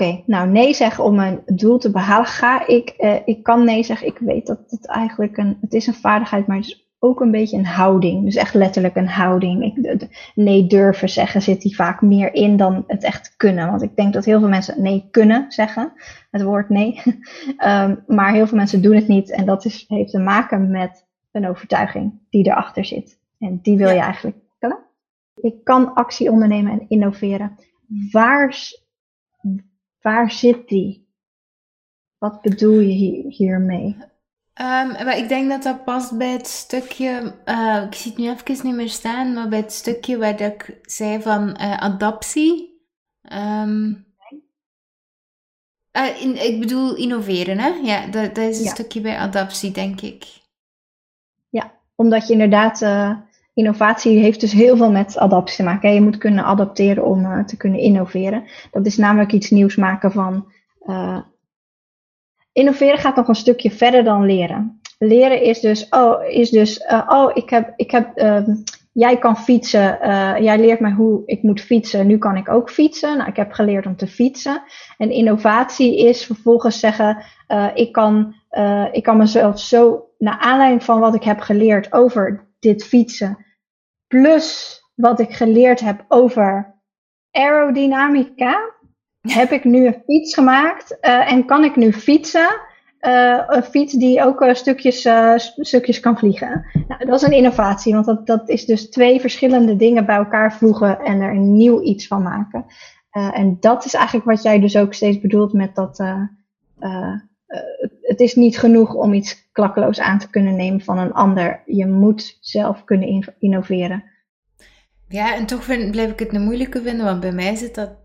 oké, nou nee zeggen om een doel te behalen, ga ik, uh, ik kan nee zeggen. Ik weet dat het eigenlijk een, het is een vaardigheid, maar het is ook een beetje een houding. Dus echt letterlijk een houding. Ik, nee durven zeggen zit die vaak meer in dan het echt kunnen. Want ik denk dat heel veel mensen nee kunnen zeggen. Het woord nee. um, maar heel veel mensen doen het niet. En dat is, heeft te maken met een overtuiging die erachter zit. En die wil je eigenlijk. Ik kan actie ondernemen en innoveren. Waar, waar zit die? Wat bedoel je hiermee? Um, maar ik denk dat dat past bij het stukje, uh, ik zie het nu even niet meer staan, maar bij het stukje waar ik zei van uh, adaptie. Um, uh, in, ik bedoel innoveren, hè? Ja, dat, dat is een stukje bij adaptie, denk ik. Ja, omdat je inderdaad, innovatie heeft dus heel veel met adaptie te maken. Je moet kunnen adapteren om te kunnen innoveren. Dat is namelijk iets nieuws maken van Innoveren gaat nog een stukje verder dan leren. Leren is dus, oh, is dus, uh, oh ik heb, ik heb, uh, jij kan fietsen, jij leert mij hoe ik moet fietsen, nu kan ik ook fietsen. Nou, ik heb geleerd om te fietsen. En innovatie is vervolgens zeggen, ik, kan, ik kan mezelf zo, naar aanleiding van wat ik heb geleerd over dit fietsen, plus wat ik geleerd heb over aerodynamica, heb ik nu een fiets gemaakt uh, en kan ik nu fietsen. Uh, een fiets die ook uh, stukjes, stukjes kan vliegen. Nou, dat is een innovatie, want dat, dat is dus twee verschillende dingen bij elkaar voegen en er een nieuw iets van maken. en dat is eigenlijk wat jij dus ook steeds bedoelt met dat. Het is niet genoeg om iets klakkeloos aan te kunnen nemen van een ander. Je moet zelf kunnen innoveren. Ja, en toch vind, blijf ik het een moeilijke vinden, want bij mij zit dat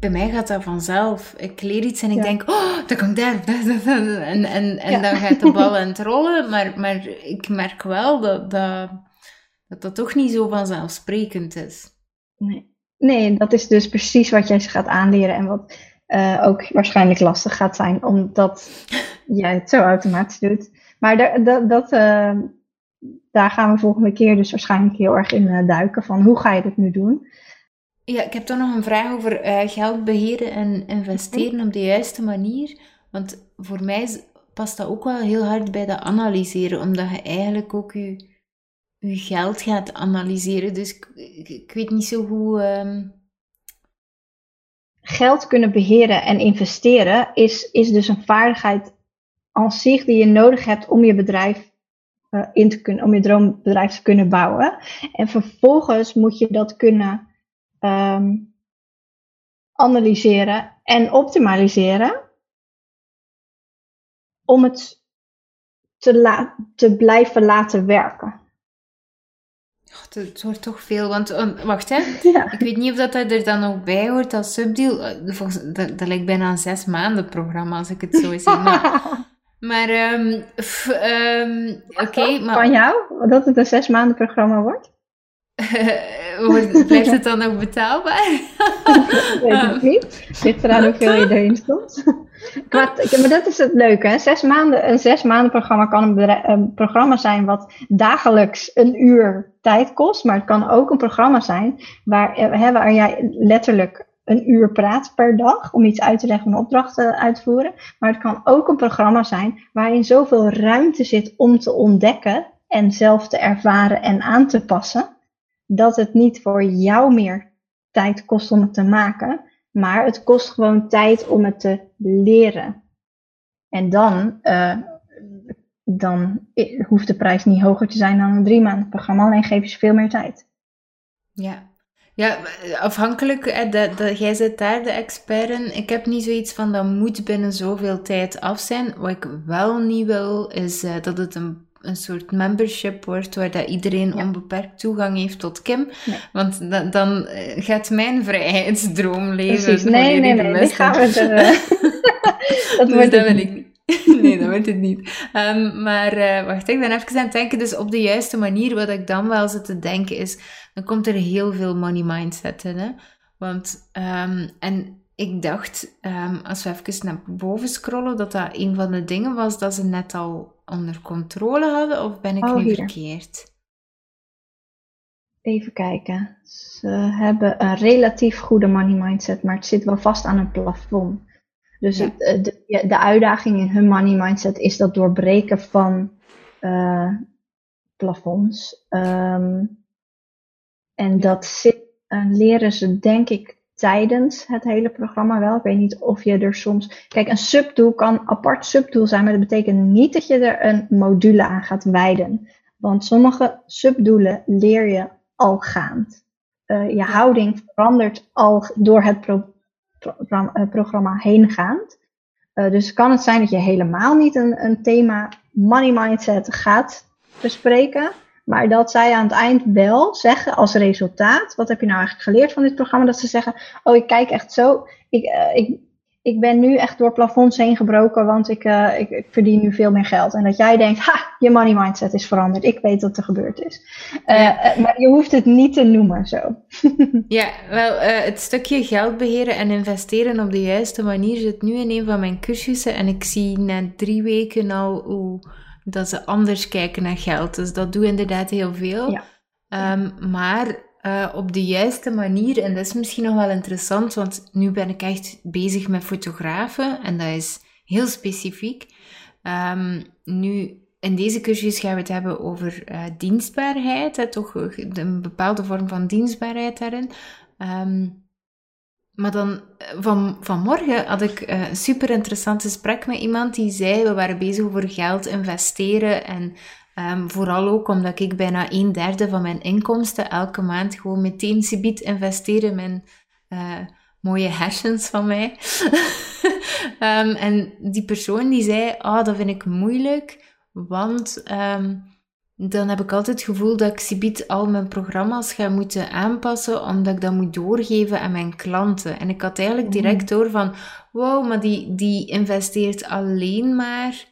bij mij gaat dat vanzelf. Ik leer iets en ik denk, oh, dat kan daar. En, en, en dan gaat de bal aan het rollen. Maar, maar ik merk wel dat dat, dat dat toch niet zo vanzelfsprekend is. Nee. nee, dat is dus precies wat jij gaat aanleren. En wat uh, ook waarschijnlijk lastig gaat zijn, omdat jij het zo automatisch doet. Maar dat, dat, dat uh, daar gaan we volgende keer dus waarschijnlijk heel erg in uh, duiken. Van hoe ga je dit nu doen? Ja, ik heb toch nog een vraag over geld beheren en investeren op de juiste manier. Want voor mij past dat ook wel heel hard bij dat analyseren, omdat je eigenlijk ook je, je geld gaat analyseren. Dus ik, ik, weet niet zo hoe. Um... Geld kunnen beheren en investeren is, is dus een vaardigheid als zich die je nodig hebt om je bedrijf uh, in te kunnen, om je droombedrijf te kunnen bouwen. En vervolgens moet je dat kunnen um, analyseren en optimaliseren. Om het te, te blijven laten werken. Het wordt toch veel, want um, wacht hè, ik weet niet of dat er dan nog bij hoort als subdeal. Eh, volgens, dat, dat lijkt bijna een zes maanden programma als ik het zo zeg. Maar, maar um, um, oké. maar... Van jou, dat het een zes maanden programma wordt? Blijft het dan nog betaalbaar? ik weet het niet. Ligt eraan hoeveel je erin stond. maar, dat is het leuke. Hè? Maanden, een zes maanden programma kan een, programma zijn wat dagelijks een uur tijd kost. Maar het kan ook een programma zijn waar, eh, hè, waar jij letterlijk een uur praat per dag om iets uit te leggen, een opdracht uit te voeren. Maar het kan ook een programma zijn waarin zoveel ruimte zit om te ontdekken en zelf te ervaren en aan te passen dat het niet voor jou meer tijd kost om het te maken, maar het kost gewoon tijd om het te leren. En dan, uh, dan hoeft de prijs niet hoger te zijn dan een drie maanden programma, alleen geef je veel meer tijd. Ja, ja, afhankelijk, dat, dat, jij zit daar de expert in. Ik heb niet zoiets van dat moet binnen zoveel tijd af zijn. Wat ik wel niet wil, is uh, dat het een een soort membership wordt waar dat iedereen onbeperkt toegang heeft tot Kim. Want dan eh, gaat mijn vrijheidsdroom leven. Precies. Nee, nee, nee, nee, gaan we er, dat dus wordt dat wil ik niet. nee, dat wordt het niet. Um, maar uh, wacht, ik ben even aan het denken. Dus op de juiste manier, wat ik dan wel zit te denken is, dan komt er heel veel money mindset in. Hè? Want, um, en ik dacht, um, als we even naar boven scrollen, dat dat een van de dingen was dat ze net al onder controle hadden, of ben ik oh, nu verkeerd? even kijken. Ze hebben een relatief goede money mindset, maar het zit wel vast aan een plafond. Dus het, eh, de, de, uitdaging in hun money mindset is dat doorbreken van uh, plafonds. Um, en dat zit, uh, leren ze denk ik tijdens het hele programma wel. Ik weet niet of je er soms. Kijk, een subdoel kan apart subdoel zijn, maar dat betekent niet dat je er een module aan gaat wijden. Want sommige subdoelen leer je al gaand. Uh, je houding verandert al door het pro pro uh, programma heen gaand. Uh, dus kan het zijn dat je helemaal niet een, een thema money mindset gaat bespreken. Maar dat zij aan het eind wel zeggen als resultaat, wat heb je nou eigenlijk geleerd van dit programma? Dat ze zeggen, oh ik kijk echt zo, ik, uh, ik, ik ben nu echt door plafonds heen gebroken, want ik, uh, ik, ik, verdien nu veel meer geld. En dat jij denkt, ha, je money mindset is veranderd. Ik weet wat er gebeurd is. Uh, ja. maar je hoeft het niet te noemen zo. ja, wel, het stukje geld beheren en investeren op de juiste manier zit nu in een van mijn cursussen. En ik zie na drie weken al hoe dat ze anders kijken naar geld. Dus dat doe inderdaad heel veel. Ja. Um, maar uh, op de juiste manier, en dat is misschien nog wel interessant, want nu ben ik echt bezig met fotografen en dat is heel specifiek. Um, nu, in deze cursus gaan we het hebben over uh, dienstbaarheid, hè, toch een bepaalde vorm van dienstbaarheid daarin. Um, maar dan eh, van, vanmorgen had ik eh, een super interessant gesprek met iemand die zei: we waren bezig over geld investeren. En um, vooral ook omdat ik bijna een derde van mijn inkomsten elke maand gewoon meteen subiet investeer in mijn uh, mooie hersens van mij. um, en die persoon die zei: Ah, oh, dat vind ik moeilijk, want. Um, dan heb ik altijd het gevoel dat ik subiet al mijn programma's ga moeten aanpassen, omdat ik dat moet doorgeven aan mijn klanten. En ik had eigenlijk mhm. direct door van, wow, maar die, die investeert alleen maar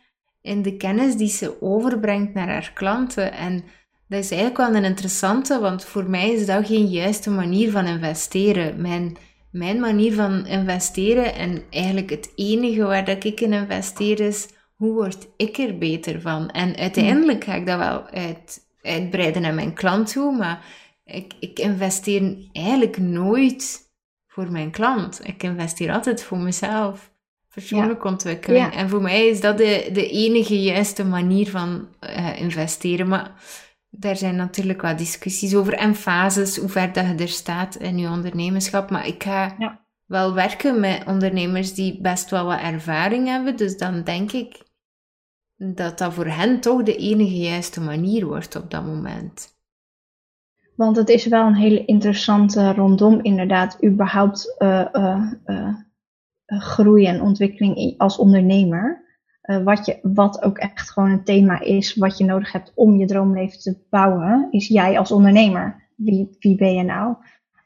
in de kennis die ze overbrengt naar haar klanten. En dat is eigenlijk wel een interessante, want voor mij is dat geen juiste manier van investeren. Mijn, mijn manier van investeren en eigenlijk het enige waar dat ik in investeer is hoe word ik er beter van? En uiteindelijk ga ik dat wel uit, uitbreiden naar mijn klant toe, maar ik, ik investeer eigenlijk nooit voor mijn klant. Ik investeer altijd voor mezelf. Persoonlijke ontwikkeling. En voor mij is dat de, de enige juiste manier van uh, investeren. Maar daar zijn natuurlijk wel discussies over en fases, hoe ver dat je er staat in je ondernemerschap. Maar ik ga wel werken met ondernemers die best wel wat ervaring hebben. Dus dan denk ik dat dat voor hen toch de enige juiste manier wordt op dat moment. Want het is wel een hele interessante rondom inderdaad überhaupt uh, uh, uh, groei en ontwikkeling als ondernemer. wat, je, wat ook echt gewoon een thema is wat je nodig hebt om je droomleven te bouwen, is jij als ondernemer. Wie, wie ben je nou?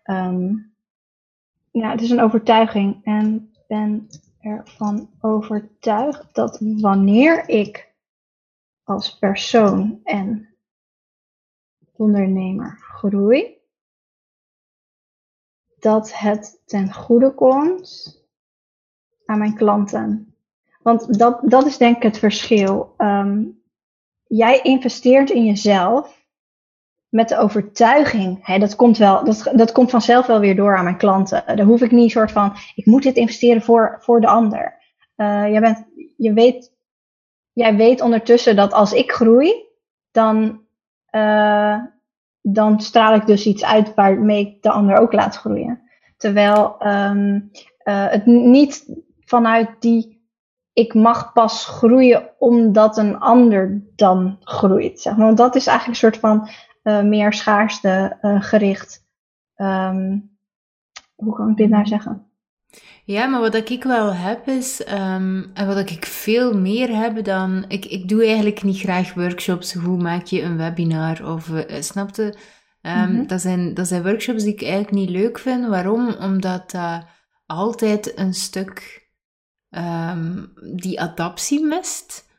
Um, ja, het is een overtuiging en ben ervan overtuigd dat wanneer ik als persoon en ondernemer groei, dat het ten goede komt aan mijn klanten. Want dat, dat is denk ik het verschil. Um, jij investeert in jezelf met de overtuiging, hè, dat, komt wel, dat, dat komt vanzelf wel weer door aan mijn klanten. Daar hoef ik niet een soort van, ik moet dit investeren voor, voor de ander. Uh, jij, bent, je weet, jij weet ondertussen dat als ik groei, dan, uh, dan straal ik dus iets uit waarmee ik de ander ook laat groeien. Terwijl um, uh, het niet vanuit die ik mag pas groeien omdat een ander dan groeit. Zeg maar. Want dat is eigenlijk een soort van uh, meer schaarste uh, gericht. Um, hoe kan ik dit nou zeggen? Ja, maar wat ik wel heb is, um, en wat ik veel meer heb dan, ik, ik doe eigenlijk niet graag workshops, hoe maak je een webinar of, uh, snapte? Um, mm -hmm. dat, zijn, dat zijn workshops die ik eigenlijk niet leuk vind. Waarom? Omdat dat altijd een stuk die adaptie mist.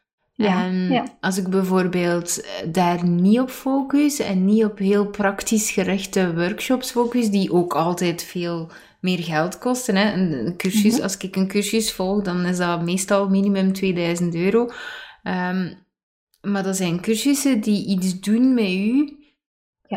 Ja, en ja. als ik bijvoorbeeld eh, daar niet op focus en niet op heel praktisch gerichte workshops focus, die ook altijd veel meer geld kosten. Hè. Een cursus, mm -hmm. Als ik een cursus volg, dan is dat meestal minimum 2000 euro. Um, maar dat zijn cursussen die iets doen met u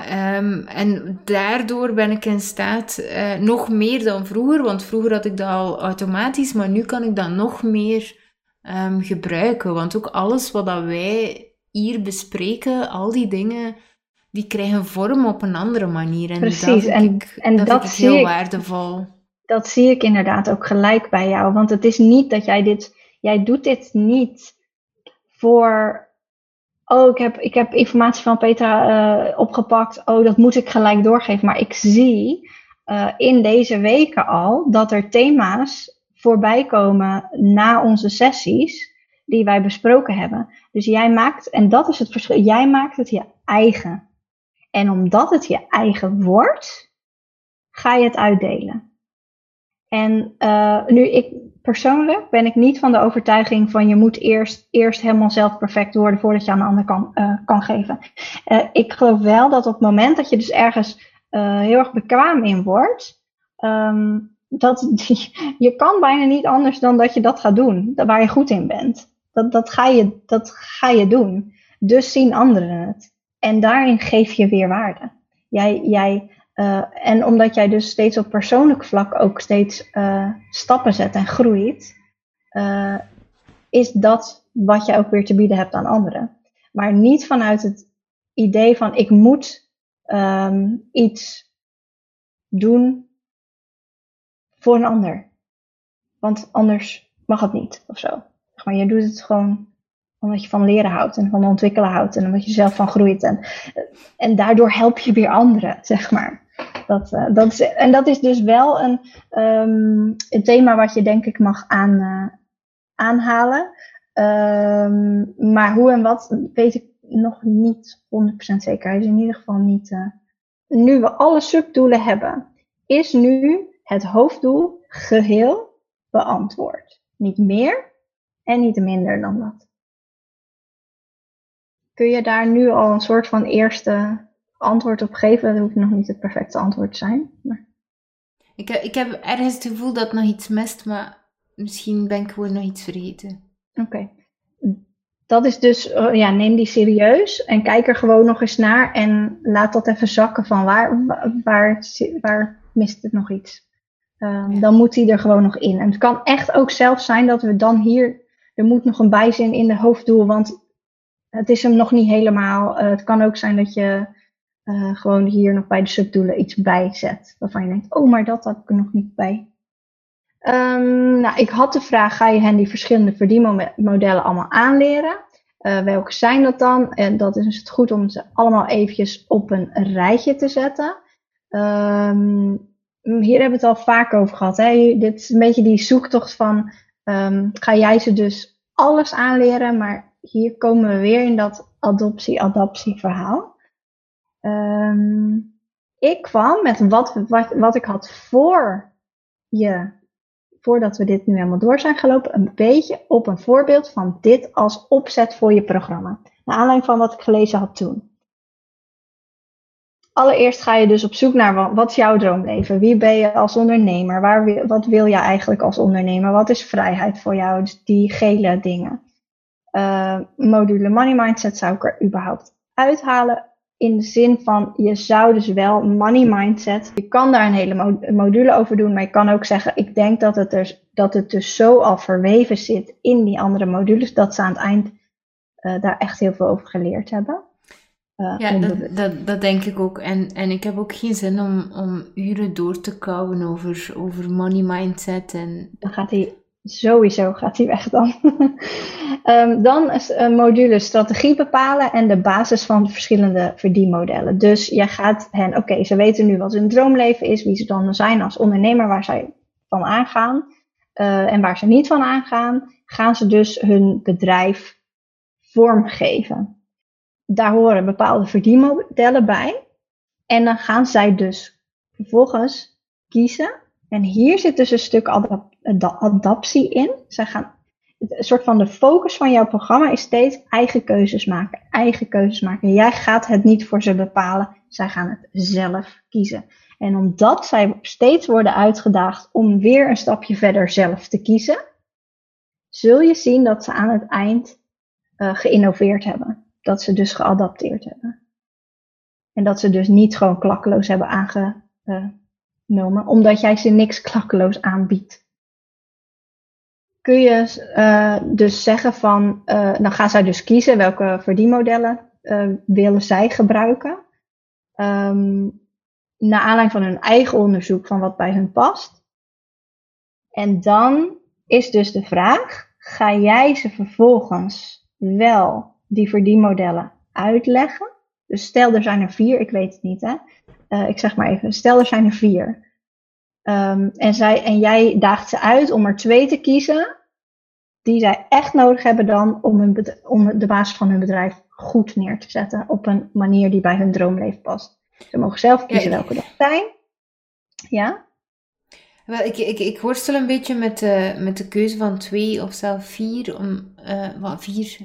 Ehm, en daardoor ben ik in staat, uh, nog meer dan vroeger, want vroeger had ik dat al automatisch, maar nu kan ik dat nog meer um, gebruiken. Want ook alles wat dat wij hier bespreken, al die dingen, die krijgen vorm op een andere manier. En Precies, dat en, ik, en dat, dat, ik heel ik, waardevol. dat zie ik inderdaad ook gelijk bij jou. Want het is niet dat jij dit, jij doet dit niet voor oh, ik heb, ik heb informatie van Petra uh, opgepakt. Oh, dat moet ik gelijk doorgeven. Maar ik zie uh, in deze weken al dat er thema's voorbij komen na onze sessies die wij besproken hebben. Dus jij maakt, en dat is het verschil, jij maakt het je eigen. En omdat het je eigen wordt, ga je het uitdelen. En uh, nu, ik, persoonlijk ben ik niet van de overtuiging van je moet eerst, eerst helemaal zelf perfect worden voordat je aan de ander kan, uh, kan geven. Uh, ik geloof wel dat op het moment dat je dus ergens heel erg bekwaam in wordt, um, dat je kan bijna niet anders dan dat je dat gaat doen, waar je goed in bent. Dat, dat, ga je, dat ga je doen. Dus zien anderen het. En daarin geef je weer waarde. Jij, jij uh, en omdat jij dus steeds op persoonlijk vlak ook steeds uh, stappen zet en groeit, uh, is dat wat je ook weer te bieden hebt aan anderen. Maar niet vanuit het idee van ik moet um, iets doen voor een ander. Want anders mag het niet of zo. Maar je doet het gewoon omdat je van leren houdt en van ontwikkelen houdt en omdat je zelf van groeit. En, en daardoor help je weer anderen, zeg maar. Dat, uh, dat is, en dat is dus wel een, een thema wat je denk ik mag aan, uh, aanhalen. Um, maar hoe en wat weet ik nog niet 100% zeker. Hij is in ieder geval niet. Uh, nu we alle subdoelen hebben, is nu het hoofddoel geheel beantwoord. Niet meer en niet minder dan dat. Kun je daar nu al een soort van eerste antwoord op geven. Dat hoeft nog niet het perfecte antwoord te zijn. Maar... Ik, heb, ik heb ergens het gevoel dat nog iets mist, maar misschien ben ik gewoon nog iets vergeten. Oké. Okay. Dat is dus, uh, ja, neem die serieus en kijk er gewoon nog eens naar en laat dat even zakken van waar, waar, waar mist het nog iets. Ja. Dan moet die er gewoon nog in. En het kan echt ook zelfs zijn dat we dan hier, er moet nog een bijzin in de hoofddoel, want het is hem nog niet helemaal. Uh, het kan ook zijn dat je uh, gewoon hier nog bij de subdoelen iets bij zet. Waarvan je denkt, oh, maar dat had ik er nog niet bij. Um, nou, ik had de vraag, ga je hen die verschillende verdienmodellen allemaal aanleren? Uh, welke zijn dat dan? En dat is het goed om ze allemaal eventjes op een rijtje te zetten. Um, hier hebben we het al vaak over gehad. Hè? Dit is een beetje die zoektocht van, um, ga jij ze dus alles aanleren? Maar hier komen we weer in dat adoptie-adaptie verhaal. Um, ik kwam met wat, wat, wat ik had voor je, voordat we dit nu helemaal door zijn gelopen, een beetje op een voorbeeld van dit als opzet voor je programma. Naar aanleiding van wat ik gelezen had toen. Allereerst ga je dus op zoek naar wat, is jouw droomleven? Wie ben je als ondernemer? Waar, wat wil je eigenlijk als ondernemer? Wat is vrijheid voor jou? Dus die gele dingen. Uh, module Money Mindset zou ik er überhaupt uithalen in de zin van, je zou dus wel money mindset, je kan daar een hele module over doen, maar je kan ook zeggen, ik denk dat het, er, dat het dus zo al verweven zit in die andere modules, dat ze aan het eind uh, daar echt heel veel over geleerd hebben. Uh, ja, dat, dat, dat, denk ik ook. En, en ik heb ook geen zin om, om uren door te kouwen over, over money mindset. En... Dan gaat hij Sowieso gaat hij weg dan. um, dan is een module strategie bepalen en de basis van de verschillende verdienmodellen. Dus je gaat hen, oké, okay, ze weten nu wat hun droomleven is, wie ze dan zijn als ondernemer, waar zij van aangaan uh, en waar ze niet van aangaan, gaan ze dus hun bedrijf vormgeven. Daar horen bepaalde verdienmodellen bij. En dan gaan zij dus vervolgens kiezen. En hier zit dus een stuk adaptie in. Zij gaan, een soort van de focus van jouw programma is steeds eigen keuzes maken. Eigen keuzes maken. Jij gaat het niet voor ze bepalen. Zij gaan het zelf kiezen. En omdat zij steeds worden uitgedaagd om weer een stapje verder zelf te kiezen, zul je zien dat ze aan het eind uh, geïnnoveerd hebben. Dat ze dus geadapteerd hebben. En dat ze dus niet gewoon klakkeloos hebben aangenomen, omdat jij ze niks klakkeloos aanbiedt. Kun je uh, dus zeggen van, uh, dan gaan zij dus kiezen welke verdienmodellen uh, willen zij gebruiken. Um, naar aanleiding van hun eigen onderzoek van wat bij hun past. En dan is dus de vraag, ga jij ze vervolgens wel die verdienmodellen uitleggen? Dus stel er zijn er vier, ik weet het niet hè. Uh, ik zeg maar even, stel er zijn er vier. Um, en, zij, en jij daagt ze uit om er twee te kiezen die zij echt nodig hebben dan om, hun, om de basis van hun bedrijf goed neer te zetten op een manier die bij hun droomleven past. Ze mogen zelf kiezen welke dat zijn. Ja? Wel, ik, ik, ik worstel een beetje met de, met de keuze van twee of zelfs vier. Om, uh, wat, vier.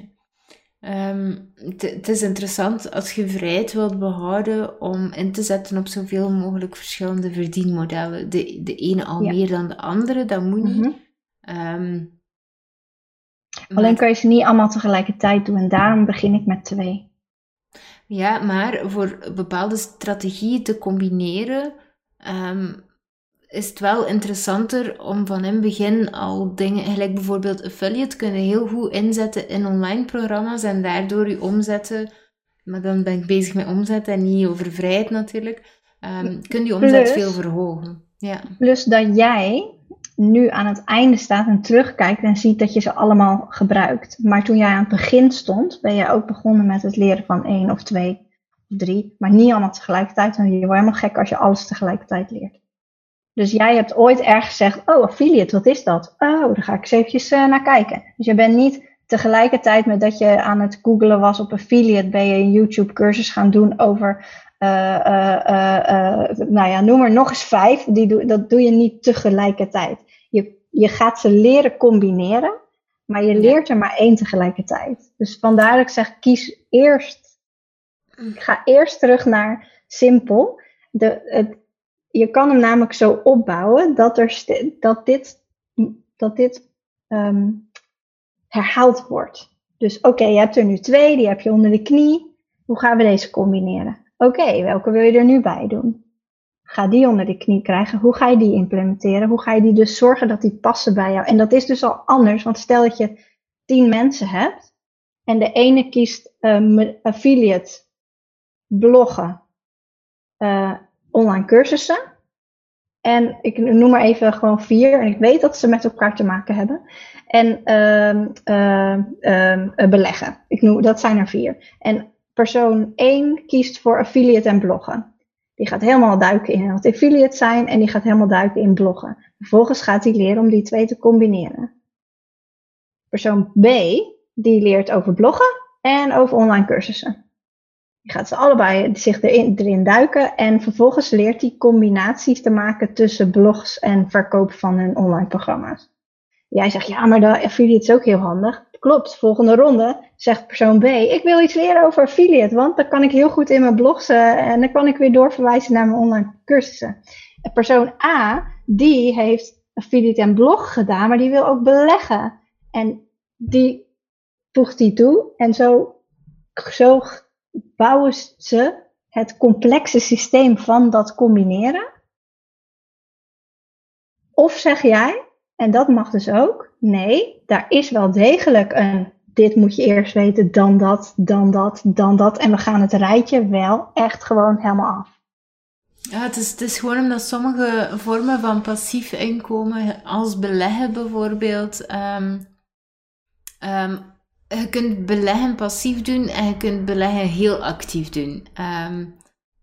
Um, het is interessant als je vrijheid wilt behouden om in te zetten op zoveel mogelijk verschillende verdienmodellen. De, de ene al meer dan de andere, dat moet niet. Mm um, Alleen kan je ze niet allemaal tegelijkertijd doen en daarom begin ik met twee. Ja, maar voor bepaalde strategieën te combineren, um, is het wel interessanter om van in het begin al dingen, gelijk bijvoorbeeld affiliate, kunnen heel goed inzetten in online programma's en daardoor je omzetten, maar dan ben ik bezig met omzet en niet over vrijheid natuurlijk, um, kun je omzet veel verhogen. Ja. Plus dat jij nu aan het einde staat en terugkijkt en ziet dat je ze allemaal gebruikt. Maar toen jij aan het begin stond, ben jij ook begonnen met het leren van één of twee of drie, maar niet allemaal tegelijkertijd. En je wordt helemaal gek als je alles tegelijkertijd leert. Dus jij hebt ooit ergens gezegd, oh, affiliate, wat is dat? Oh, daar ga ik eens eventjes uh, naar kijken. Dus je bent niet tegelijkertijd met dat je aan het googelen was op affiliate, ben je een YouTube cursus gaan doen over uh, nou ja, noem er nog eens vijf. Die doe, dat doe je niet tegelijkertijd. Je, je gaat ze leren combineren, maar je leert er maar één tegelijkertijd. Dus vandaar dat ik zeg, kies eerst. Ik ga eerst terug naar simpel. De, het, je kan hem namelijk zo opbouwen dat, er dat dit, dat dit um, herhaald wordt. Dus oké, je hebt er nu twee, die heb je onder de knie. Hoe gaan we deze combineren? Oké, welke wil je er nu bij doen? Ga die onder de knie krijgen. Hoe ga je die implementeren? Hoe ga je die dus zorgen dat die passen bij jou? En dat is dus al anders, want stel dat je tien mensen hebt en de ene kiest um, affiliate, bloggen, uh, online cursussen. En ik noem maar even gewoon vier. En ik weet dat ze met elkaar te maken hebben. En uh, uh, beleggen. Ik noem, dat zijn er vier. En persoon 1 kiest voor affiliate en bloggen. Die gaat helemaal duiken in wat affiliate zijn en die gaat helemaal duiken in bloggen. Vervolgens gaat hij leren om die twee te combineren. Persoon B, die leert over bloggen en over online cursussen. Die gaat ze allebei zich erin, erin duiken en vervolgens leert hij combinaties te maken tussen blogs en verkoop van hun online programma's. Jij zegt, ja, maar de affiliate is ook heel handig. Klopt, volgende ronde zegt persoon B, ik wil iets leren over affiliate, want dan kan ik heel goed in mijn blogs uh, en dan kan ik weer doorverwijzen naar mijn online cursussen. En persoon A, die heeft affiliate en blog gedaan, maar die wil ook beleggen. En die voegt die toe en zo, zo bouwen ze het complexe systeem van dat combineren. Of zeg jij, en dat mag dus ook. Nee, daar is wel degelijk een. Dit moet je eerst weten, dan dat, dan dat, dan dat. En we gaan het rijtje wel echt gewoon helemaal af. Ja, het is, het is gewoon omdat sommige vormen van passief inkomen, als beleggen bijvoorbeeld, um, um, je kunt beleggen passief doen en je kunt beleggen heel actief doen. Um,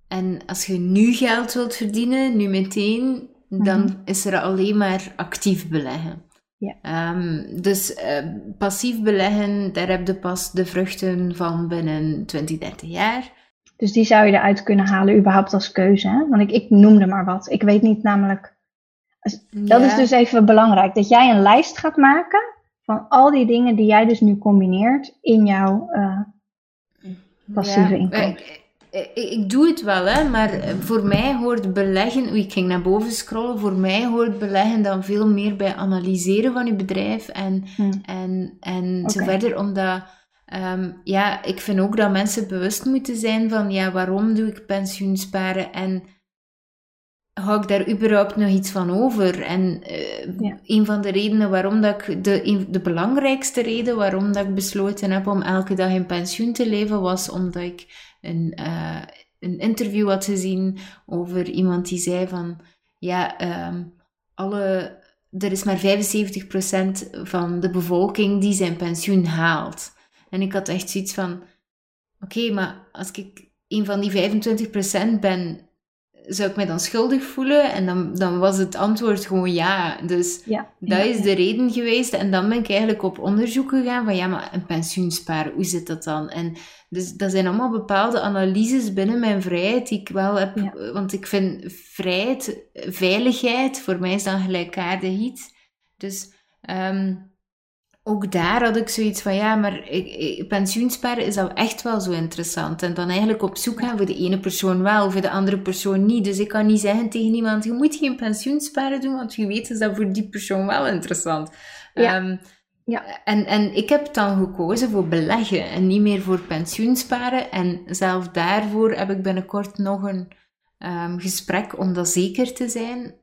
en als je nu geld wilt verdienen, nu meteen, dan mhm. is er alleen maar actief beleggen. Ja. Um, dus uh, passief beleggen, daar heb je pas de vruchten van binnen 20, 30 jaar. Dus die zou je eruit kunnen halen, überhaupt als keuze. Hè? Want ik, ik noemde maar wat. Ik weet niet namelijk. Dat is dus even belangrijk. Dat jij een lijst gaat maken van al die dingen die jij dus nu combineert in jouw uh, passieve ja, inkomen. Eh, ik, ik, doe het wel, hè, maar voor mij hoort beleggen, ik ging naar boven scrollen, voor mij hoort beleggen dan veel meer bij analyseren van je bedrijf en, hmm. en, en zo verder, omdat Ehm, ja, ik vind ook dat mensen bewust moeten zijn van, ja, waarom doe ik pensioensparen en hou ik daar überhaupt nog iets van over? En uh, een van de redenen waarom dat ik, de, de belangrijkste reden waarom dat ik besloten heb om elke dag in pensioen te leven, was omdat ik een, uh, een interview had gezien over iemand die zei van, ja, um, alle, er is maar 75% van de bevolking die zijn pensioen haalt. En ik had echt zoiets van: oké, maar als ik een van die 25% ben, zou ik mij dan schuldig voelen? En dan, dan was het antwoord gewoon ja. Dus ja, dat is de reden geweest. En dan ben ik eigenlijk op onderzoek gegaan van ja, maar een pensioenspaar, hoe zit dat dan? En dus dat zijn allemaal bepaalde analyses binnen mijn vrijheid die ik wel heb. Want ik vind vrijheid, veiligheid, voor mij is dan gelijkaardig iets. Dus um, ook daar had ik zoiets van, ja, maar ik, pensioensparen is al echt wel zo interessant. En dan eigenlijk op zoek gaan voor de ene persoon wel, voor de andere persoon niet. Dus ik kan niet zeggen tegen iemand, je moet geen pensioensparen doen, want je weet is dat voor die persoon wel interessant. Ja. Ehm, ja. En, en ik heb dan gekozen voor beleggen en niet meer voor pensioensparen. En zelf daarvoor heb ik binnenkort nog een um, gesprek om dat zeker te zijn.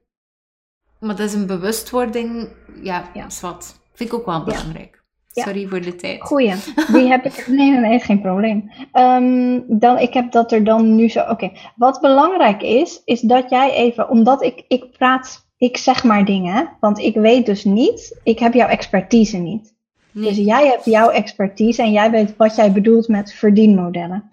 Maar dat is een bewustwording, ja, ja. is wat. Vind ik ook wel belangrijk. Sorry voor de tijd. Goeie. Die heb ik. Nee, nee, nee, geen probleem. Um, dan, ik heb dat er dan nu zo. Oké. Wat belangrijk is, is dat jij even. Omdat ik, ik praat. Ik zeg maar dingen. Want ik weet dus niet. Ik heb jouw expertise niet. Dus jij hebt jouw expertise en jij weet wat jij bedoelt met verdienmodellen.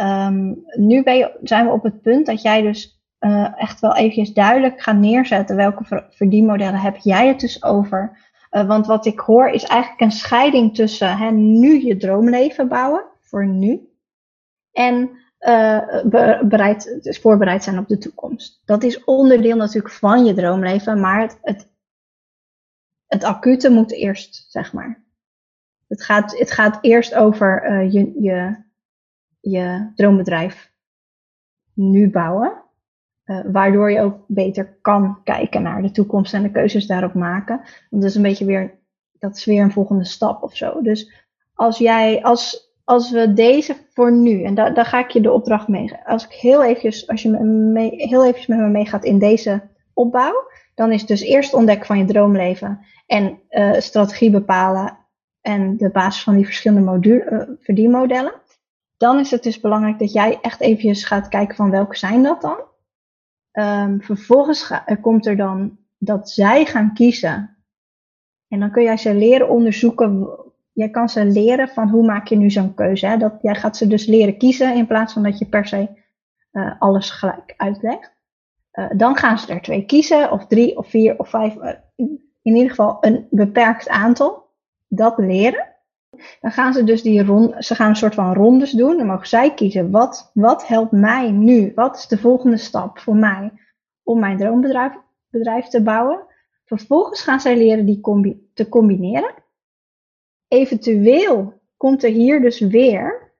Um, nu ben je, zijn we op het punt dat jij dus uh, echt wel eventjes duidelijk gaat neerzetten welke verdienmodellen heb jij het dus over. Uh, want wat ik hoor is eigenlijk een scheiding tussen hè, nu je droomleven bouwen, voor nu, en uh, bereid, dus voorbereid zijn op de toekomst. Dat is onderdeel natuurlijk van je droomleven, maar het, het, het acute moet eerst, zeg maar. Het gaat, het gaat eerst over uh, je, je, je droombedrijf nu bouwen. Uh, waardoor je ook beter kan kijken naar de toekomst en de keuzes daarop maken. Want dat is een beetje weer, dat is weer een volgende stap of zo. Dus als jij, als, als we deze voor nu, en da, daar ga ik je de opdracht mee, als ik heel eventjes, als je me mee, heel eventjes met me meegaat in deze opbouw, dan is dus eerst ontdekken van je droomleven en uh, strategie bepalen en de basis van die verschillende module, uh, verdienmodellen. Dan is het dus belangrijk dat jij echt eventjes gaat kijken van welke zijn dat dan? Um, vervolgens komt er dan dat zij gaan kiezen. En dan kun jij ze leren onderzoeken. Jij kan ze leren van hoe maak je nu zo'n keuze. Hè? Dat, jij gaat ze dus leren kiezen in plaats van dat je per se uh, alles gelijk uitlegt. Uh, dan gaan ze er twee kiezen, of drie, of vier, of vijf. Uh, in ieder geval een beperkt aantal. Dat leren. Dan gaan ze dus die ze gaan een soort van rondes doen. Dan mogen zij kiezen, wat, wat helpt mij nu? Wat is de volgende stap voor mij om mijn droombedrijf bedrijf te bouwen? Vervolgens gaan zij leren die combi te combineren. Eventueel komt er hier dus weer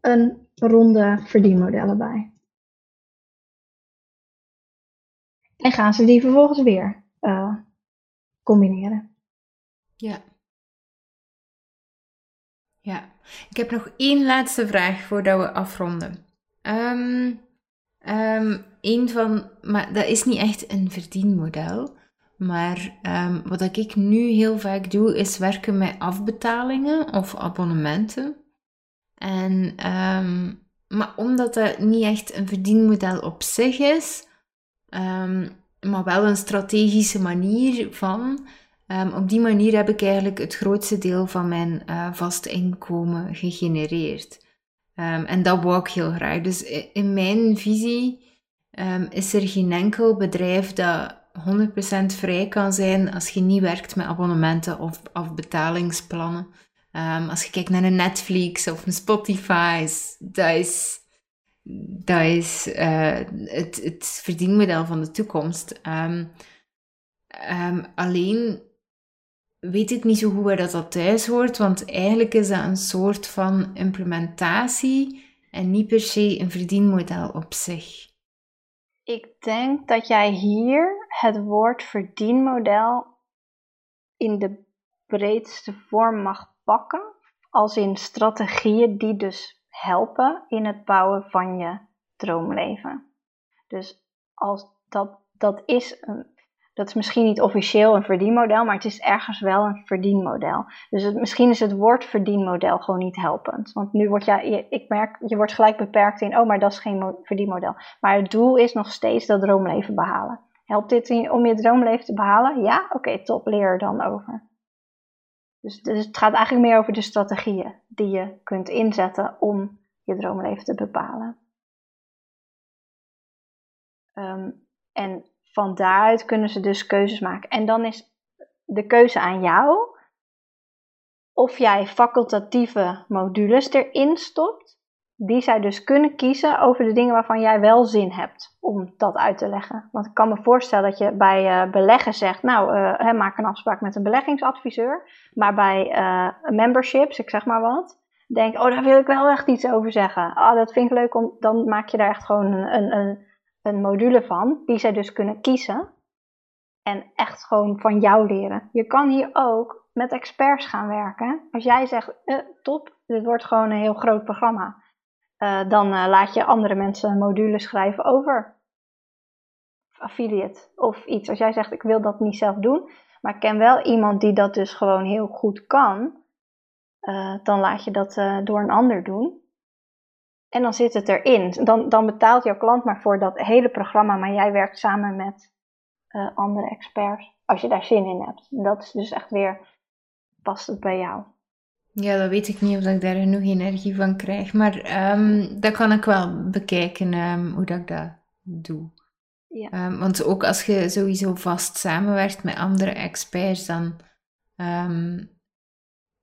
een ronde verdienmodellen bij. En gaan ze die vervolgens weer uh, combineren. Ja. Ja. Ik heb nog één laatste vraag voordat we afronden. Um, een van, maar dat is niet echt een verdienmodel. Maar um, wat ik nu heel vaak doe, is werken met afbetalingen of abonnementen. En, maar omdat dat niet echt een verdienmodel op zich is, maar wel een strategische manier van, Um, op die manier heb ik eigenlijk het grootste deel van mijn uh, vast inkomen gegenereerd. Um, en dat wou ik heel graag. Dus in mijn visie um, is er geen enkel bedrijf dat 100% vrij kan zijn als je niet werkt met abonnementen of, of betalingsplannen. als je kijkt naar een Netflix of een Spotify, dat is, dat is uh, het, het verdienmodel van de toekomst. alleen weet ik niet zo waar dat, dat thuis hoort, want eigenlijk is dat een soort van implementatie en niet per se een verdienmodel op zich. Ik denk dat jij hier het woord verdienmodel in de breedste vorm mag pakken, als in strategieën die dus helpen in het bouwen van je droomleven. Dus als dat, dat is een, dat is misschien niet officieel een verdienmodel, maar het is ergens wel een verdienmodel. Dus misschien is het woord verdienmodel gewoon niet helpend. Want nu word je, ik merk, je wordt gelijk beperkt in, oh, maar dat is geen verdienmodel. Maar het doel is nog steeds dat droomleven behalen. Helpt dit om je droomleven te behalen? Ja? Oké, top, leer er dan over. Dus, dus, het gaat eigenlijk meer over de strategieën die je kunt inzetten om je droomleven te bepalen. Um, en van daaruit kunnen ze dus keuzes maken. En dan is de keuze aan jou of jij facultatieve modules erin stopt, die zij dus kunnen kiezen over de dingen waarvan jij wel zin hebt om dat uit te leggen. Want ik kan me voorstellen dat je bij uh, beleggen zegt, nou, uh, maak een afspraak met een beleggingsadviseur. Maar bij uh, memberships, ik zeg maar wat, denk, oh, daar wil ik wel echt iets over zeggen. Ah, dat vind ik leuk, om, dan maak je daar echt gewoon een, een, een een module van, die zij dus kunnen kiezen. En echt gewoon van jou leren. Je kan hier ook met experts gaan werken. Als jij zegt, eh, top, dit wordt gewoon een heel groot programma. Uh, dan uh, laat je andere mensen modules schrijven over affiliate of iets. Als jij zegt, ik wil dat niet zelf doen, maar ik ken wel iemand die dat dus gewoon heel goed kan, uh, dan laat je dat door een ander doen. En dan zit het erin. Dan, dan betaalt jouw klant maar voor dat hele programma, maar jij werkt samen met uh, andere experts. Als je daar zin in hebt. En dat is dus echt weer, past het bij jou. Ja, dat weet ik niet of ik daar genoeg energie van krijg. Maar um, dat kan ik wel bekijken, um, hoe dat ik dat doe. Ja. Um, want ook als je sowieso vast samenwerkt met andere experts, dan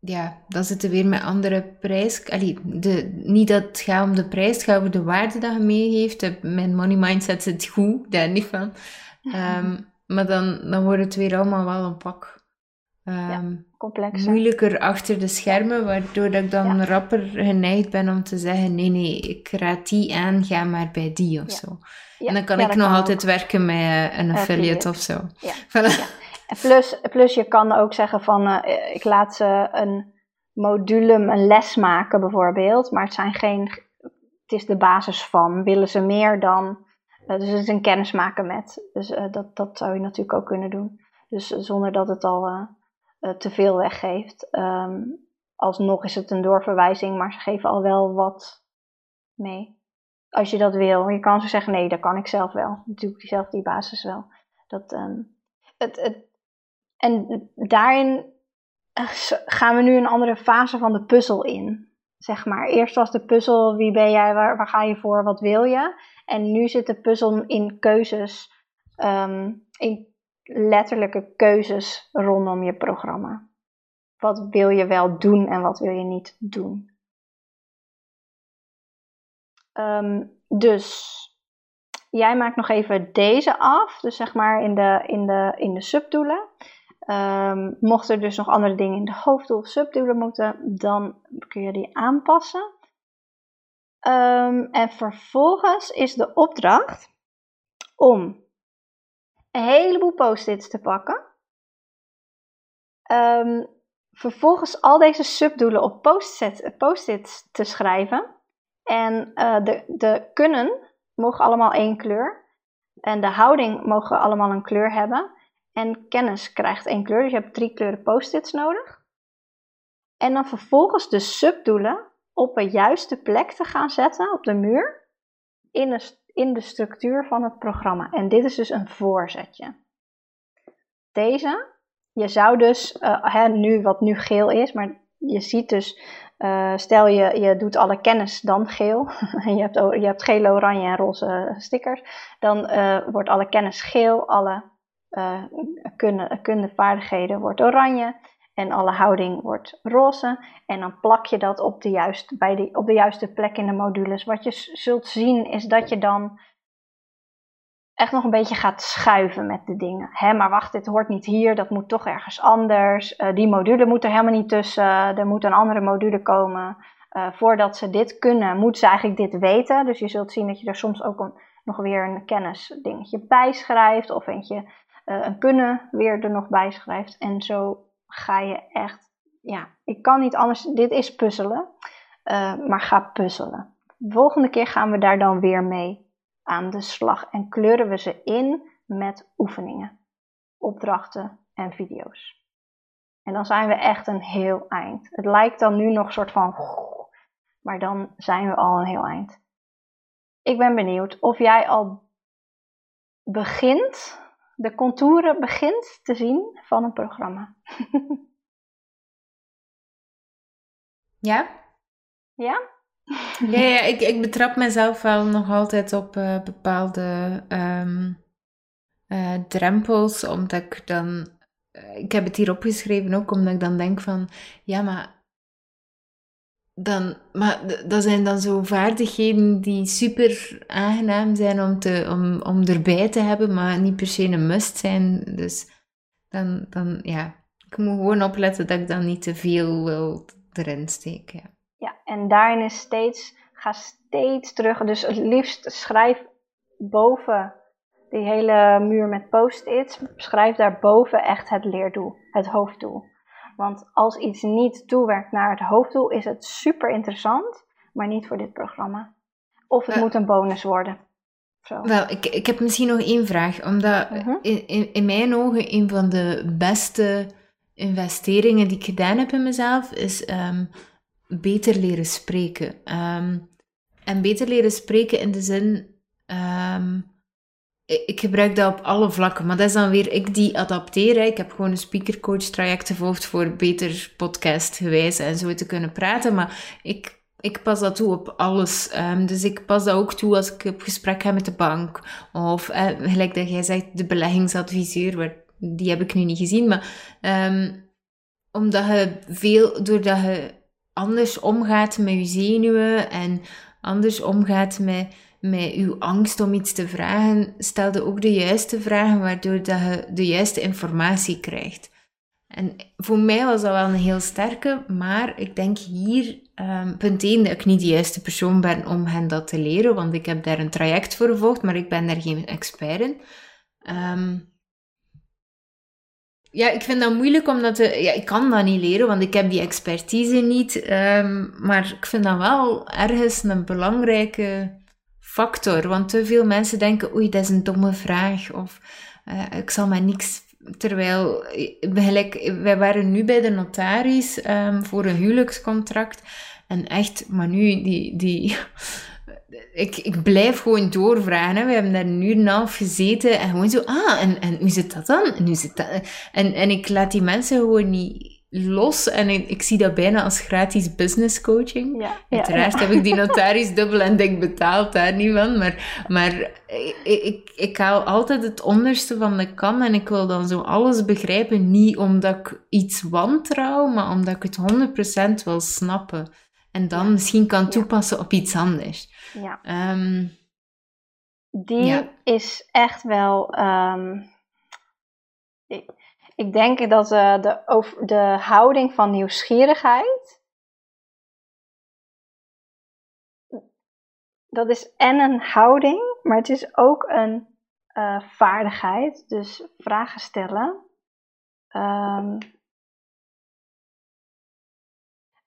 ja, dan zitten we weer met andere prijs. Allee, de, niet dat het gaat om de prijs, het gaat over de waarde dat je meegeeft. Mijn money mindset zit goed, daar niet van. Ehm, maar dan, dan wordt het weer allemaal wel een pak um, moeilijker achter de schermen, waardoor dat ik dan rapper geneigd ben om te zeggen: nee, nee, ik raad die aan, ga maar bij die of zo. en dan kan ik nog altijd werken met een affiliate of zo. Voilà. Plus, plus je kan ook zeggen van uh, ik laat ze een module, een les maken bijvoorbeeld, maar het zijn geen, het is de basis van. Willen ze meer dan, uh, dus het is een kennis maken met. Dus uh, dat, dat zou je natuurlijk ook kunnen doen. Dus zonder dat het al te veel weggeeft. Um, alsnog is het een doorverwijzing, maar ze geven al wel wat mee. Als je dat wil. Je kan zo zeggen, nee, dat kan ik zelf wel. Natuurlijk zelf die basis wel. Dat, um, het, het, en daarin eh, gaan we nu een andere fase van de puzzel in. Zeg maar. Eerst was de puzzel wie ben jij, waar, waar ga je voor, wat wil je? En nu zit de puzzel in keuzes, um, in letterlijke keuzes rondom je programma. Wat wil je wel doen en wat wil je niet doen? Um, dus jij maakt nog even deze af, dus zeg maar in de, in de, in de subdoelen. Um, er dus nog andere dingen in de hoofddoel of subdoelen moeten, dan kun je die aanpassen. Um, en vervolgens is de opdracht om een heleboel post-its te pakken. Um, vervolgens al deze subdoelen op post-its te schrijven. En uh, de, de kunnen mogen allemaal één kleur. En de houding mogen allemaal een kleur hebben. En kennis krijgt één kleur, dus je hebt drie kleuren post-its nodig. En dan vervolgens de subdoelen op een juiste plek te gaan zetten op de muur in de, in de structuur van het programma. En dit is dus een voorzetje. Deze, je zou dus, uh, hè, nu wat nu geel is, maar je ziet dus, uh, stel je, je doet alle kennis dan geel, en je hebt, je hebt gele, oranje en roze stickers, dan uh, wordt alle kennis geel, alle uh, kunde, kundevaardigheden wordt oranje en alle houding wordt roze. En dan plak je dat op de, juiste, bij die, op de juiste plek in de modules. Wat je zult zien is dat je dan echt nog een beetje gaat schuiven met de dingen. Hè, maar wacht, dit hoort niet hier, dat moet toch ergens anders. Uh, die module moet er helemaal niet tussen, er moet een andere module komen. Uh, voordat ze dit kunnen, moeten ze eigenlijk dit weten. Dus je zult zien dat je er soms ook een, nog weer een kennisdingetje bij schrijft of eentje een kunnen weer er nog bij schrijft. En zo ga je echt, ja, ik kan niet anders, dit is puzzelen, uh, maar ga puzzelen. De volgende keer gaan we daar dan weer mee aan de slag en kleuren we ze in met oefeningen, opdrachten en video's. En dan zijn we echt een heel eind. Het lijkt dan nu nog een soort van, maar dan zijn we al een heel eind. Ik ben benieuwd of jij al begint, de contouren begint te zien van een programma. ja? Ja? Ja, ja ik, ik betrap mezelf wel nog altijd op uh, bepaalde um, uh, drempels, omdat ik dan. Uh, ik heb het hier opgeschreven ook, omdat ik dan denk van, ja, maar dan, maar dat zijn dan zo vaardigheden die super aangenaam zijn om, te, om, om erbij te hebben, maar niet per se een must zijn. Dus dan, dan ja, ik moet gewoon opletten dat ik dan niet te veel wil erin steken. Ja, ja en daarin is steeds, ga steeds terug. Dus het liefst schrijf boven die hele muur met post-its, schrijf daarboven echt het leerdoel, het hoofddoel. Want als iets niet toewerkt naar het hoofddoel, is het super interessant, maar niet voor dit programma. Of het moet een bonus worden. Zo. Wel, ik, ik heb misschien nog één vraag. Omdat mhm. in, in, in, mijn ogen een van de beste investeringen die ik gedaan heb in mezelf, is um, beter leren spreken. Um, en beter leren spreken in de zin um, ik gebruik dat op alle vlakken, maar dat is dan weer ik die adapteer. Ik heb gewoon een speakercoach traject gevolgd voor beter podcast gewijs en zo te kunnen praten. Maar ik, ik pas dat toe op alles. Um, dus ik pas dat ook toe als ik op gesprek ga met de bank. Of uh, gelijk dat jij zegt, de beleggingsadviseur, waar, die heb ik nu niet gezien. Maar um, omdat je veel, doordat je anders omgaat met je zenuwen en anders omgaat met met uw angst om iets te vragen, stelde ook de juiste vragen, waardoor dat je de juiste informatie krijgt. En voor mij was dat wel een heel sterke, maar ik denk hier, um, punt 1, dat ik niet de juiste persoon ben om hen dat te leren, want ik heb daar een traject voor gevolgd, maar ik ben daar geen expert in. Um, ja, ik vind dat moeilijk omdat de, ja, ik kan dat niet leren, want ik heb die expertise niet. Um, maar ik vind dat wel ergens een belangrijke factor. Want te veel mensen denken, oei, dat is een domme vraag. Of uh, ik zal maar niks... Terwijl, gelijk, wij waren nu bij de notaris um, voor een huwelijkscontract. En echt, maar nu, die... die ik, ik blijf gewoon doorvragen. Hè. We hebben daar een uur en een half gezeten en gewoon zo, ah, en, en hoe zit dat dan? En, zit dat? En, en ik laat die mensen gewoon niet los en ik, zie dat bijna als gratis business coaching. Ja, Uiteraard heb ik die notaris dubbel en dik betaald, daar niet van. Maar, maar ik, ik, ik haal altijd het onderste van de kan en ik wil dan zo alles begrijpen. Niet omdat ik iets wantrouw, maar omdat ik het 100% wil snappen. En dan misschien kan toepassen op iets anders. Ja. Ehm, die is echt wel... Um, ik denk dat uh, de, de houding van nieuwsgierigheid. Dat is en een houding, maar het is ook een uh, vaardigheid. Dus vragen stellen. Um,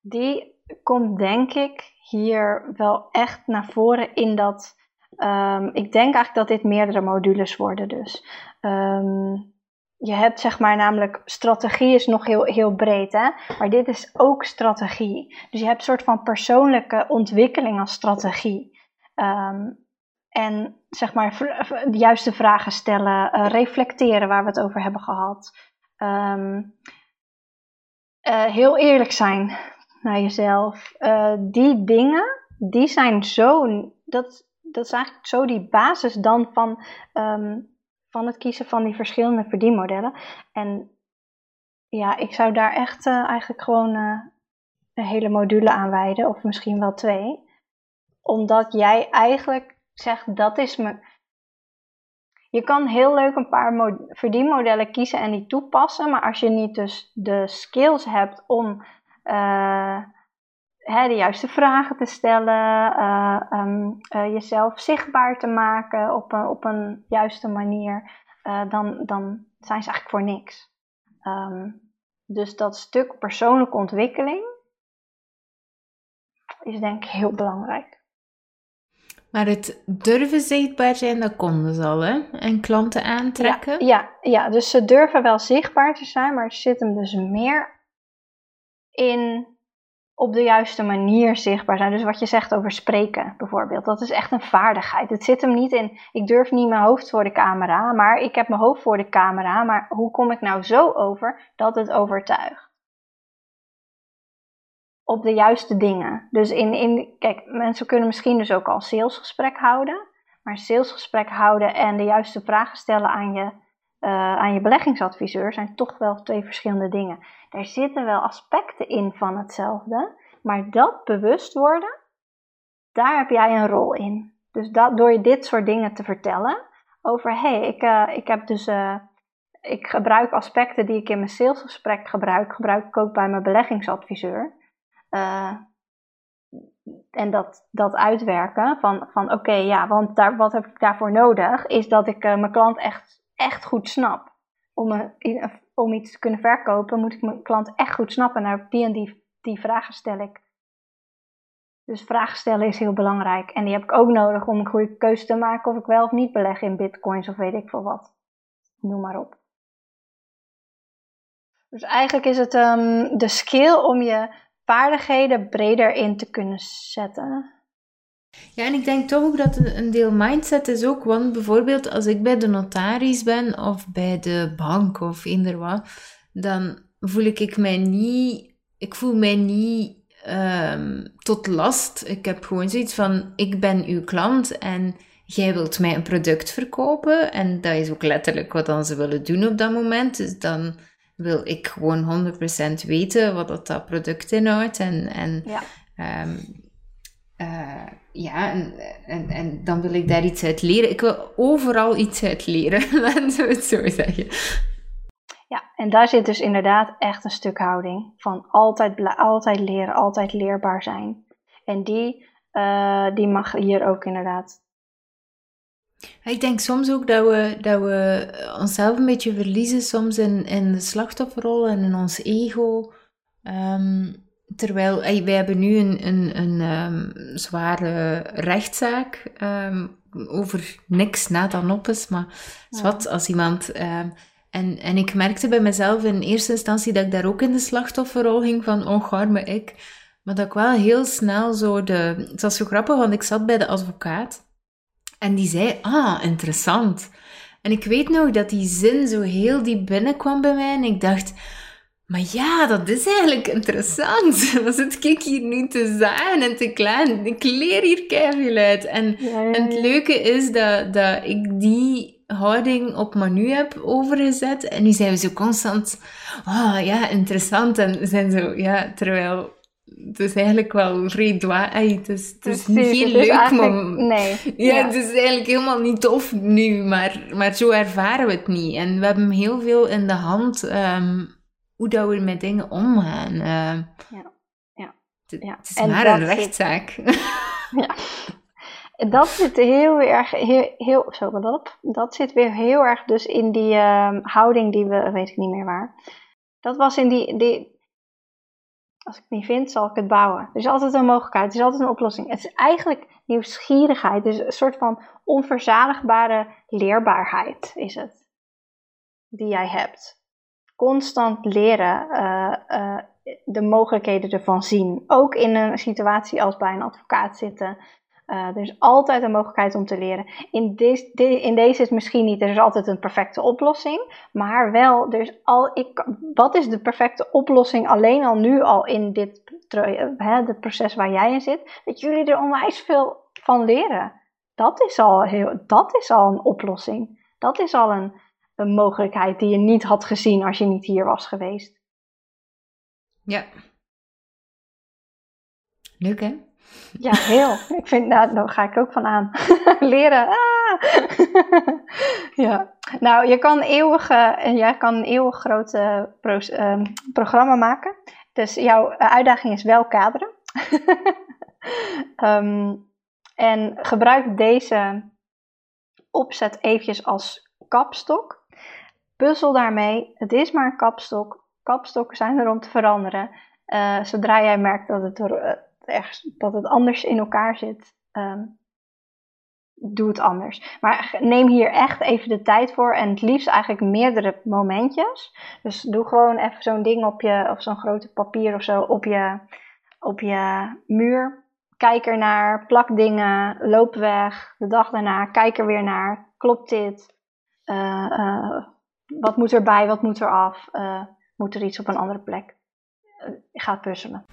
die komt denk ik hier wel echt naar voren in dat. Um, ik denk eigenlijk dat dit meerdere modules worden. Dus um, je hebt zeg maar namelijk, strategie is nog heel, heel breed, hè? maar dit is ook strategie. Dus je hebt een soort van persoonlijke ontwikkeling als strategie. Um, en zeg maar de juiste vragen stellen, uh, reflecteren waar we het over hebben gehad. Um, uh, heel eerlijk zijn naar jezelf. Uh, die dingen, die zijn zo, dat, dat is eigenlijk zo die basis dan van um, van het kiezen van die verschillende verdienmodellen. En ja, ik zou daar echt uh, eigenlijk gewoon uh, een hele module aan wijden, of misschien wel twee. Omdat jij eigenlijk zegt, dat is me. Je kan heel leuk een paar verdienmodellen kiezen en die toepassen, maar als je niet dus de skills hebt om uh, hè, de juiste vragen te stellen, uh, um, uh, jezelf zichtbaar te maken op een, op een juiste manier, uh, dan, dan zijn ze eigenlijk voor niks. Um, Dus dat stuk persoonlijke ontwikkeling is denk ik heel belangrijk. Maar het durven zichtbaar zijn, dat konden ze al, hè? En klanten aantrekken? Ja, ja, ja, dus ze durven wel zichtbaar te zijn, maar het zit hem dus meer in op de juiste manier zichtbaar zijn. Dus wat je zegt over spreken bijvoorbeeld, dat is echt een vaardigheid. Het zit hem niet in, ik durf niet mijn hoofd voor de camera, maar ik heb mijn hoofd voor de camera, maar hoe kom ik nou zo over dat het overtuigt? Op de juiste dingen. Dus in, in kijk, mensen kunnen misschien dus ook al salesgesprek houden, maar salesgesprek houden en de juiste vragen stellen aan je, uh, aan je beleggingsadviseur zijn toch wel twee verschillende dingen. Er zitten wel aspecten in van hetzelfde, maar dat bewust worden, daar heb jij een rol in. Dus dat, door je dit soort dingen te vertellen, over hé, hey, ik, uh, ik heb dus, uh, ik gebruik aspecten die ik in mijn salesgesprek gebruik, gebruik ik ook bij mijn beleggingsadviseur. En dat, dat uitwerken van, van oké, ja, want daar, wat heb ik daarvoor nodig, is dat ik mijn klant echt, echt goed snap. Om om iets te kunnen verkopen, moet ik mijn klant echt goed snappen. Naar die en die, die vragen stel ik. Dus vragen stellen is heel belangrijk. En die heb ik ook nodig om een goede keuze te maken of ik wel of niet beleg in bitcoins of weet ik veel wat. Noem maar op. Dus eigenlijk is het um, de skill om je vaardigheden breder in te kunnen zetten. Ja, en ik denk toch ook dat een deel mindset is ook, want bijvoorbeeld als ik bij de notaris ben of bij de bank of eender wat, dan voel ik mij niet, ik voel mij niet um, tot last. Ik heb gewoon zoiets van, ik ben uw klant en jij wilt mij een product verkopen en dat is ook letterlijk wat dan ze willen doen op dat moment. Dus dan wil ik gewoon 100% weten wat dat, dat product inhoudt en, en ja. Um, uh, ja, en, en, en dan wil ik daar iets uit leren. Ik wil overal iets uit leren, laten we het zo zeggen. Ja, en daar zit dus inderdaad echt een stuk houding van altijd, altijd leren, altijd leerbaar zijn. En die, uh, die mag hier ook inderdaad. Ik denk soms ook dat we, dat we onszelf een beetje verliezen soms in, in de slachtofferrol en in ons ego. Um, Terwijl wij hebben nu een, een, een um, zware rechtszaak um, over niks na dan op is, maar ja. wat als iemand. Um, en, en ik merkte bij mezelf in eerste instantie dat ik daar ook in de slachtofferrol ging van, oh, arme ik. Maar dat ik wel heel snel zo de. Het was zo grappig, want ik zat bij de advocaat en die zei: Ah, interessant. En ik weet nog dat die zin zo heel diep binnenkwam bij mij en ik dacht maar ja, dat is eigenlijk interessant. Wat zit ik hier nu te zijn en te klein? Ik leer hier keihard uit. En, en het leuke is dat, dat ik die houding op Manu heb overgezet. En nu zijn we zo constant, oh ja, interessant. En zijn zo, ja, terwijl het is eigenlijk wel vrij dwaai. Het is, het is niet heel leuk. Nee. Ja, ja, het is eigenlijk helemaal niet tof nu, maar, maar zo ervaren we het niet. En we hebben heel veel in de hand... Um, hoe dat we met dingen omgaan. Uh, ja. Ja. ja. Het is en maar een rechtszaak. ja. Dat zit heel erg, heel, heel, zo, dat, dat zit weer heel erg dus in die uh, houding die we, weet ik niet meer waar. Dat was in die, die, als ik het niet vind, zal ik het bouwen. Er is altijd een mogelijkheid, er is altijd een oplossing. Het is eigenlijk nieuwsgierigheid, dus een soort van onverzadigbare leerbaarheid is het. Die jij hebt constant leren uh, uh, de mogelijkheden ervan zien. Ook in een situatie als bij een advocaat zitten. Uh, er is altijd een mogelijkheid om te leren. In, in deze is misschien niet, er is altijd een perfecte oplossing. Maar wel, er is al, ik, wat is de perfecte oplossing alleen al nu al in dit hè, het proces waar jij in zit? Dat jullie er onwijs veel van leren. Dat is al, heel, dat is al een oplossing. Dat is al een, een mogelijkheid die je niet had gezien als je niet hier was geweest. Ja. Leuk hè? Ja, heel. ik vind, nou, daar ga ik ook van aan. Leren. Ah! ja. Nou, je kan, eeuwig, uh, jij kan een eeuwig groot uh, programma maken. Dus jouw uitdaging is wel kaderen. um, en gebruik deze opzet eventjes als kapstok puzzel daarmee. Het is maar een kapstok. kapstokken zijn er om te veranderen. Uh, zodra jij merkt dat het, er, ergens, dat het anders in elkaar zit, um, doe het anders. Maar neem hier echt even de tijd voor en het liefst eigenlijk meerdere momentjes. Dus doe gewoon even zo'n ding op je, of zo'n grote papier of zo op je, op je muur. Kijk ernaar, plak dingen, loop weg. De dag daarna, kijk er weer naar. Klopt dit? Uh, uh, wat moet erbij, wat moet er af? Uh, moet er iets op een andere plek? ga puzzelen.